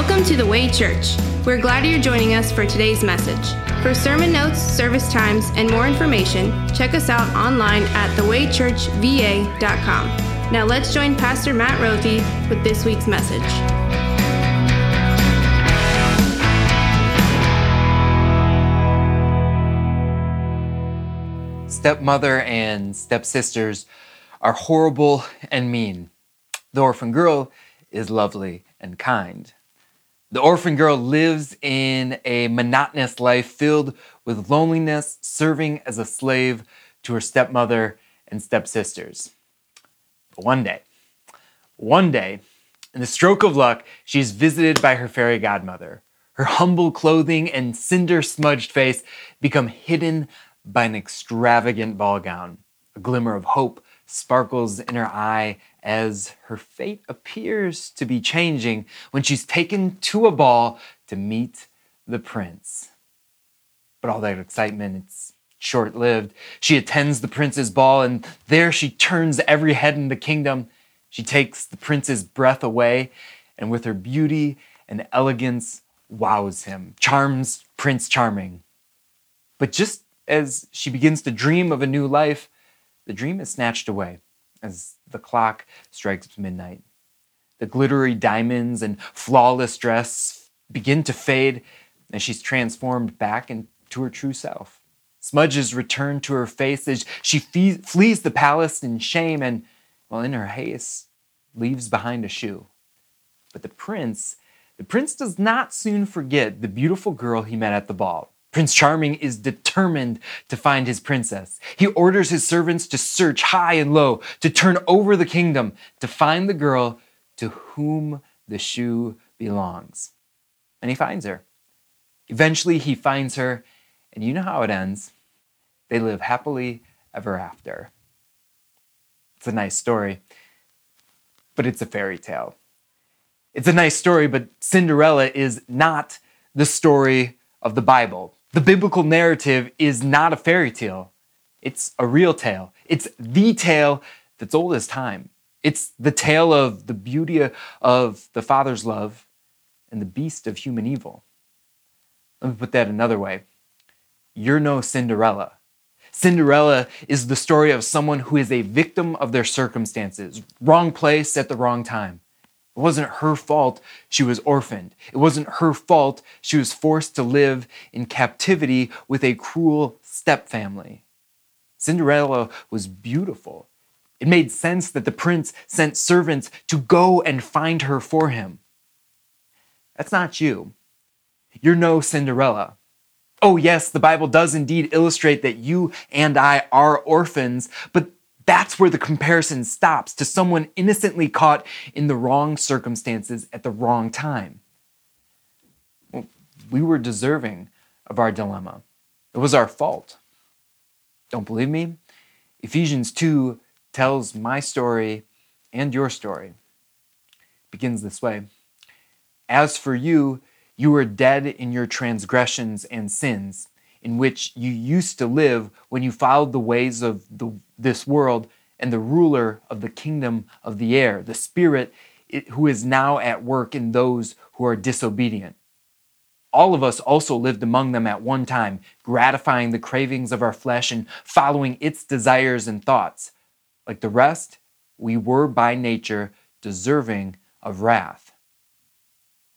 Welcome to the Way Church. We're glad you're joining us for today's message. For sermon notes, service times, and more information, check us out online at thewaychurchva.com. Now let's join Pastor Matt Rothy with this week's message. Stepmother and stepsisters are horrible and mean. The orphan girl is lovely and kind. The orphan girl lives in a monotonous life filled with loneliness, serving as a slave to her stepmother and stepsisters. But one day, one day, in the stroke of luck, she's visited by her fairy godmother. Her humble clothing and cinder smudged face become hidden by an extravagant ball gown. A glimmer of hope sparkles in her eye as her fate appears to be changing when she's taken to a ball to meet the prince. But all that excitement, it's short lived. She attends the prince's ball, and there she turns every head in the kingdom. She takes the prince's breath away, and with her beauty and elegance, wows him, charms Prince Charming. But just as she begins to dream of a new life, the dream is snatched away as the clock strikes midnight. The glittery diamonds and flawless dress begin to fade and she's transformed back into her true self. Smudges return to her face as she flees the palace in shame and, while in her haste, leaves behind a shoe. But the prince, the prince does not soon forget the beautiful girl he met at the ball. Prince Charming is determined to find his princess. He orders his servants to search high and low, to turn over the kingdom, to find the girl to whom the shoe belongs. And he finds her. Eventually, he finds her, and you know how it ends. They live happily ever after. It's a nice story, but it's a fairy tale. It's a nice story, but Cinderella is not the story of the Bible. The biblical narrative is not a fairy tale, it's a real tale. It's the tale that's old as time. It's the tale of the beauty of the Father's love and the beast of human evil. Let me put that another way. You're no Cinderella. Cinderella is the story of someone who is a victim of their circumstances, wrong place at the wrong time. It wasn't her fault she was orphaned. It wasn't her fault she was forced to live in captivity with a cruel stepfamily. Cinderella was beautiful. It made sense that the prince sent servants to go and find her for him. That's not you. You're no Cinderella. Oh, yes, the Bible does indeed illustrate that you and I are orphans, but that's where the comparison stops to someone innocently caught in the wrong circumstances at the wrong time. We were deserving of our dilemma. It was our fault. Don't believe me? Ephesians 2 tells my story and your story. It begins this way As for you, you were dead in your transgressions and sins in which you used to live when you followed the ways of the, this world and the ruler of the kingdom of the air, the Spirit who is now at work in those who are disobedient. All of us also lived among them at one time, gratifying the cravings of our flesh and following its desires and thoughts. Like the rest, we were by nature deserving of wrath.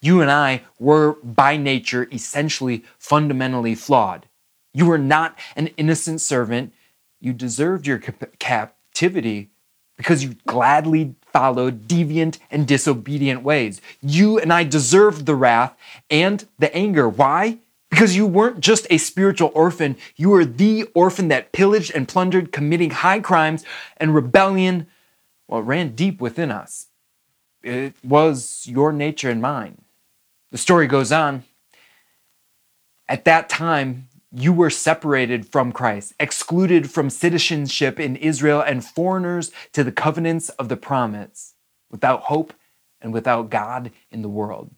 You and I were by nature essentially fundamentally flawed. You were not an innocent servant. You deserved your captivity because you gladly followed deviant and disobedient ways. You and I deserved the wrath and the anger. Why? Because you weren't just a spiritual orphan, you were the orphan that pillaged and plundered, committing high crimes and rebellion, well, it ran deep within us. It was your nature and mine. The story goes on. At that time, you were separated from Christ, excluded from citizenship in Israel, and foreigners to the covenants of the promise, without hope and without God in the world.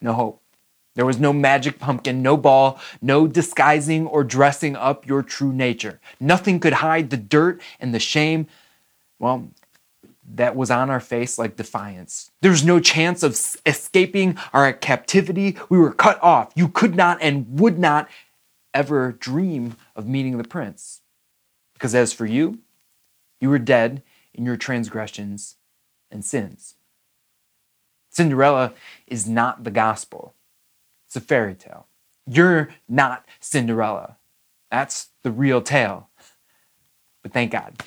No hope. There was no magic pumpkin, no ball, no disguising or dressing up your true nature. Nothing could hide the dirt and the shame. Well, that was on our face like defiance. There's no chance of escaping our captivity. We were cut off. You could not and would not ever dream of meeting the prince. Because as for you, you were dead in your transgressions and sins. Cinderella is not the gospel, it's a fairy tale. You're not Cinderella. That's the real tale. But thank God.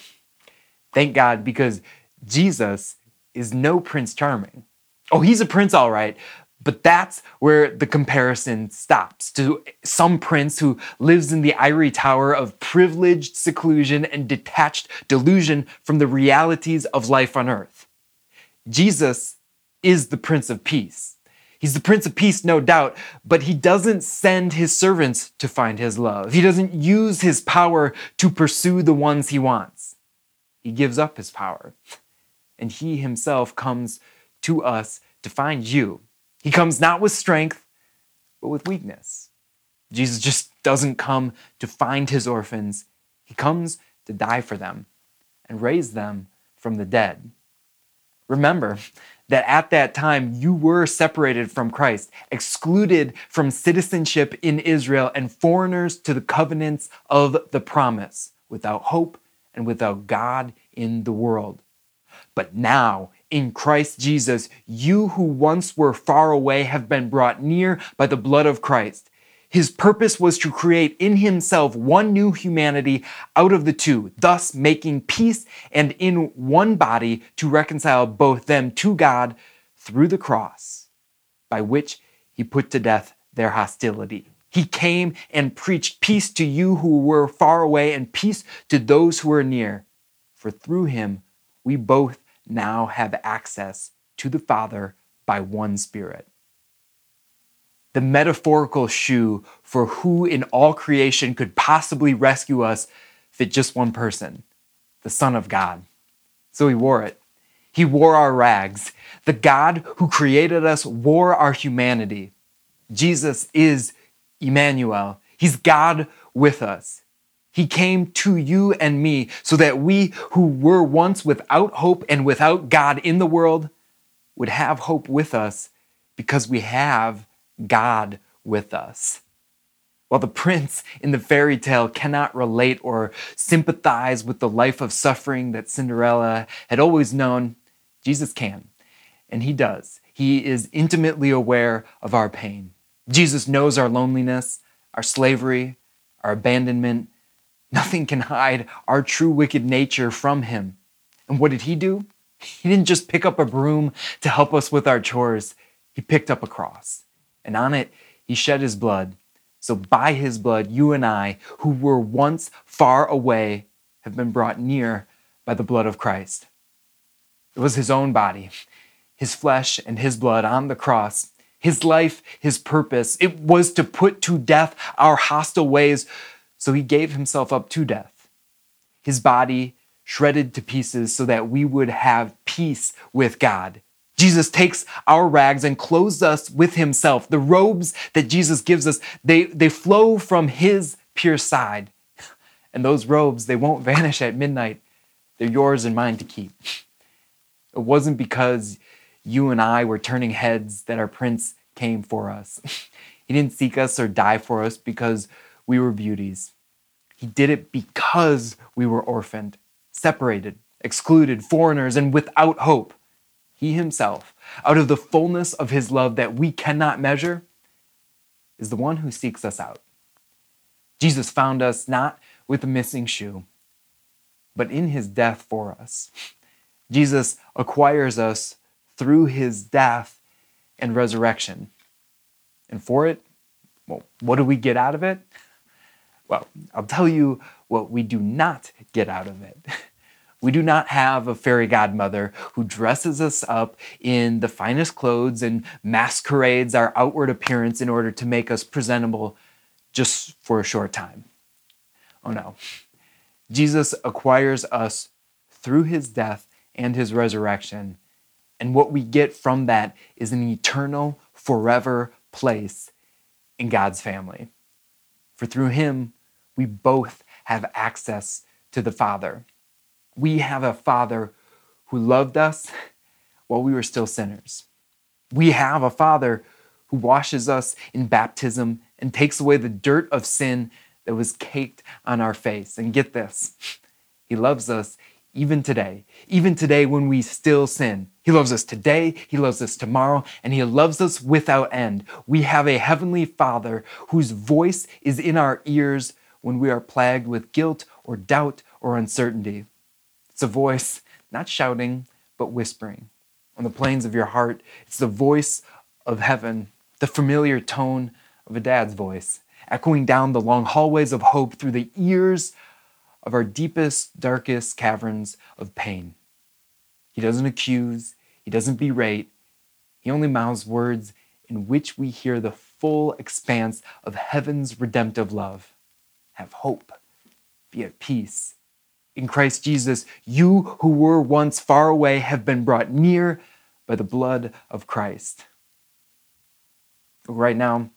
Thank God because Jesus is no Prince Charming. Oh, he's a prince, all right, but that's where the comparison stops to some prince who lives in the ivory tower of privileged seclusion and detached delusion from the realities of life on earth. Jesus is the Prince of Peace. He's the Prince of Peace, no doubt, but he doesn't send his servants to find his love. He doesn't use his power to pursue the ones he wants. He gives up his power and he himself comes to us to find you. He comes not with strength, but with weakness. Jesus just doesn't come to find his orphans, he comes to die for them and raise them from the dead. Remember that at that time you were separated from Christ, excluded from citizenship in Israel, and foreigners to the covenants of the promise, without hope and without God in the world. But now, in Christ Jesus, you who once were far away have been brought near by the blood of Christ. His purpose was to create in himself one new humanity out of the two, thus making peace and in one body to reconcile both them to God through the cross, by which he put to death their hostility. He came and preached peace to you who were far away and peace to those who were near. For through him we both now have access to the Father by one Spirit. The metaphorical shoe for who in all creation could possibly rescue us fit just one person, the Son of God. So he wore it. He wore our rags. The God who created us wore our humanity. Jesus is Emmanuel. He's God with us. He came to you and me so that we who were once without hope and without God in the world would have hope with us because we have God with us. While the prince in the fairy tale cannot relate or sympathize with the life of suffering that Cinderella had always known, Jesus can. And he does. He is intimately aware of our pain. Jesus knows our loneliness, our slavery, our abandonment, Nothing can hide our true wicked nature from him. And what did he do? He didn't just pick up a broom to help us with our chores. He picked up a cross. And on it, he shed his blood. So by his blood, you and I, who were once far away, have been brought near by the blood of Christ. It was his own body, his flesh and his blood on the cross, his life, his purpose. It was to put to death our hostile ways so he gave himself up to death, his body shredded to pieces so that we would have peace with God. Jesus takes our rags and clothes us with himself. The robes that Jesus gives us, they, they flow from his pure side. And those robes, they won't vanish at midnight. They're yours and mine to keep. It wasn't because you and I were turning heads that our prince came for us. He didn't seek us or die for us because we were beauties. He did it because we were orphaned, separated, excluded, foreigners, and without hope. He himself, out of the fullness of his love that we cannot measure, is the one who seeks us out. Jesus found us not with a missing shoe, but in his death for us. Jesus acquires us through his death and resurrection. And for it, well, what do we get out of it? Well, I'll tell you what we do not get out of it. We do not have a fairy godmother who dresses us up in the finest clothes and masquerades our outward appearance in order to make us presentable just for a short time. Oh no. Jesus acquires us through his death and his resurrection. And what we get from that is an eternal, forever place in God's family. For through him, we both have access to the Father. We have a Father who loved us while we were still sinners. We have a Father who washes us in baptism and takes away the dirt of sin that was caked on our face. And get this, He loves us even today, even today when we still sin. He loves us today, He loves us tomorrow, and He loves us without end. We have a Heavenly Father whose voice is in our ears when we are plagued with guilt or doubt or uncertainty. It's a voice not shouting, but whispering. On the plains of your heart, it's the voice of heaven, the familiar tone of a dad's voice, echoing down the long hallways of hope through the ears of our deepest, darkest caverns of pain. He doesn't accuse, he doesn't berate, he only mouths words in which we hear the full expanse of heaven's redemptive love. Have hope, be at peace. In Christ Jesus, you who were once far away have been brought near by the blood of Christ. Right now,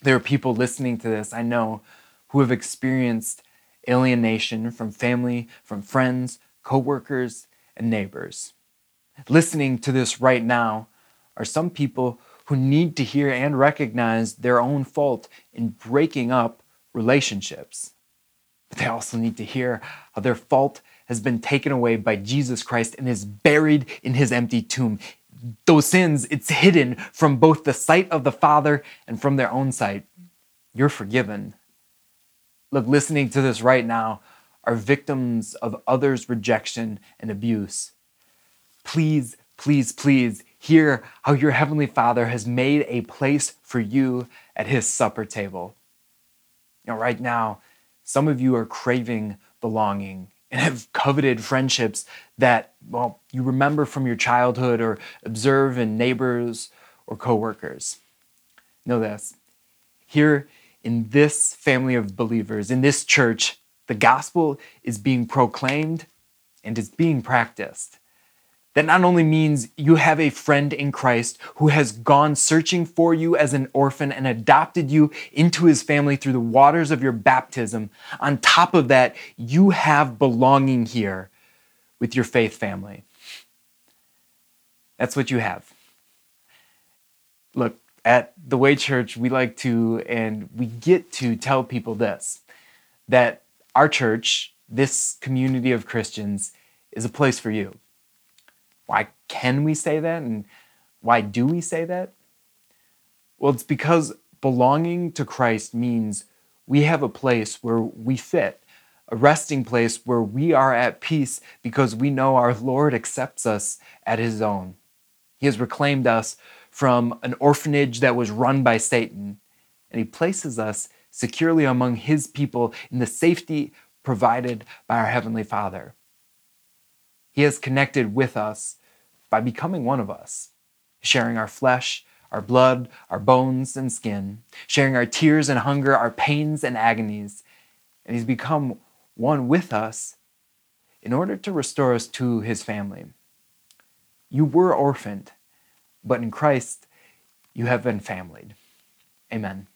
there are people listening to this, I know, who have experienced alienation from family, from friends, coworkers, and neighbors. Listening to this right now are some people who need to hear and recognize their own fault in breaking up relationships. But they also need to hear how their fault has been taken away by Jesus Christ and is buried in his empty tomb. Those sins, it's hidden from both the sight of the Father and from their own sight. You're forgiven. Look, listening to this right now are victims of others' rejection and abuse. Please, please, please hear how your Heavenly Father has made a place for you at His supper table. You know, right now, some of you are craving belonging and have coveted friendships that, well, you remember from your childhood or observe in neighbors or coworkers. Know this. Here in this family of believers, in this church, the gospel is being proclaimed and is being practiced. That not only means you have a friend in Christ who has gone searching for you as an orphan and adopted you into his family through the waters of your baptism. On top of that, you have belonging here with your faith family. That's what you have. Look, at the Way Church, we like to and we get to tell people this that our church, this community of Christians, is a place for you. Why can we say that? And why do we say that? Well, it's because belonging to Christ means we have a place where we fit, a resting place where we are at peace because we know our Lord accepts us at his own. He has reclaimed us from an orphanage that was run by Satan, and he places us securely among his people in the safety provided by our Heavenly Father. He has connected with us by becoming one of us, sharing our flesh, our blood, our bones and skin, sharing our tears and hunger, our pains and agonies. And He's become one with us in order to restore us to His family. You were orphaned, but in Christ, you have been familied. Amen.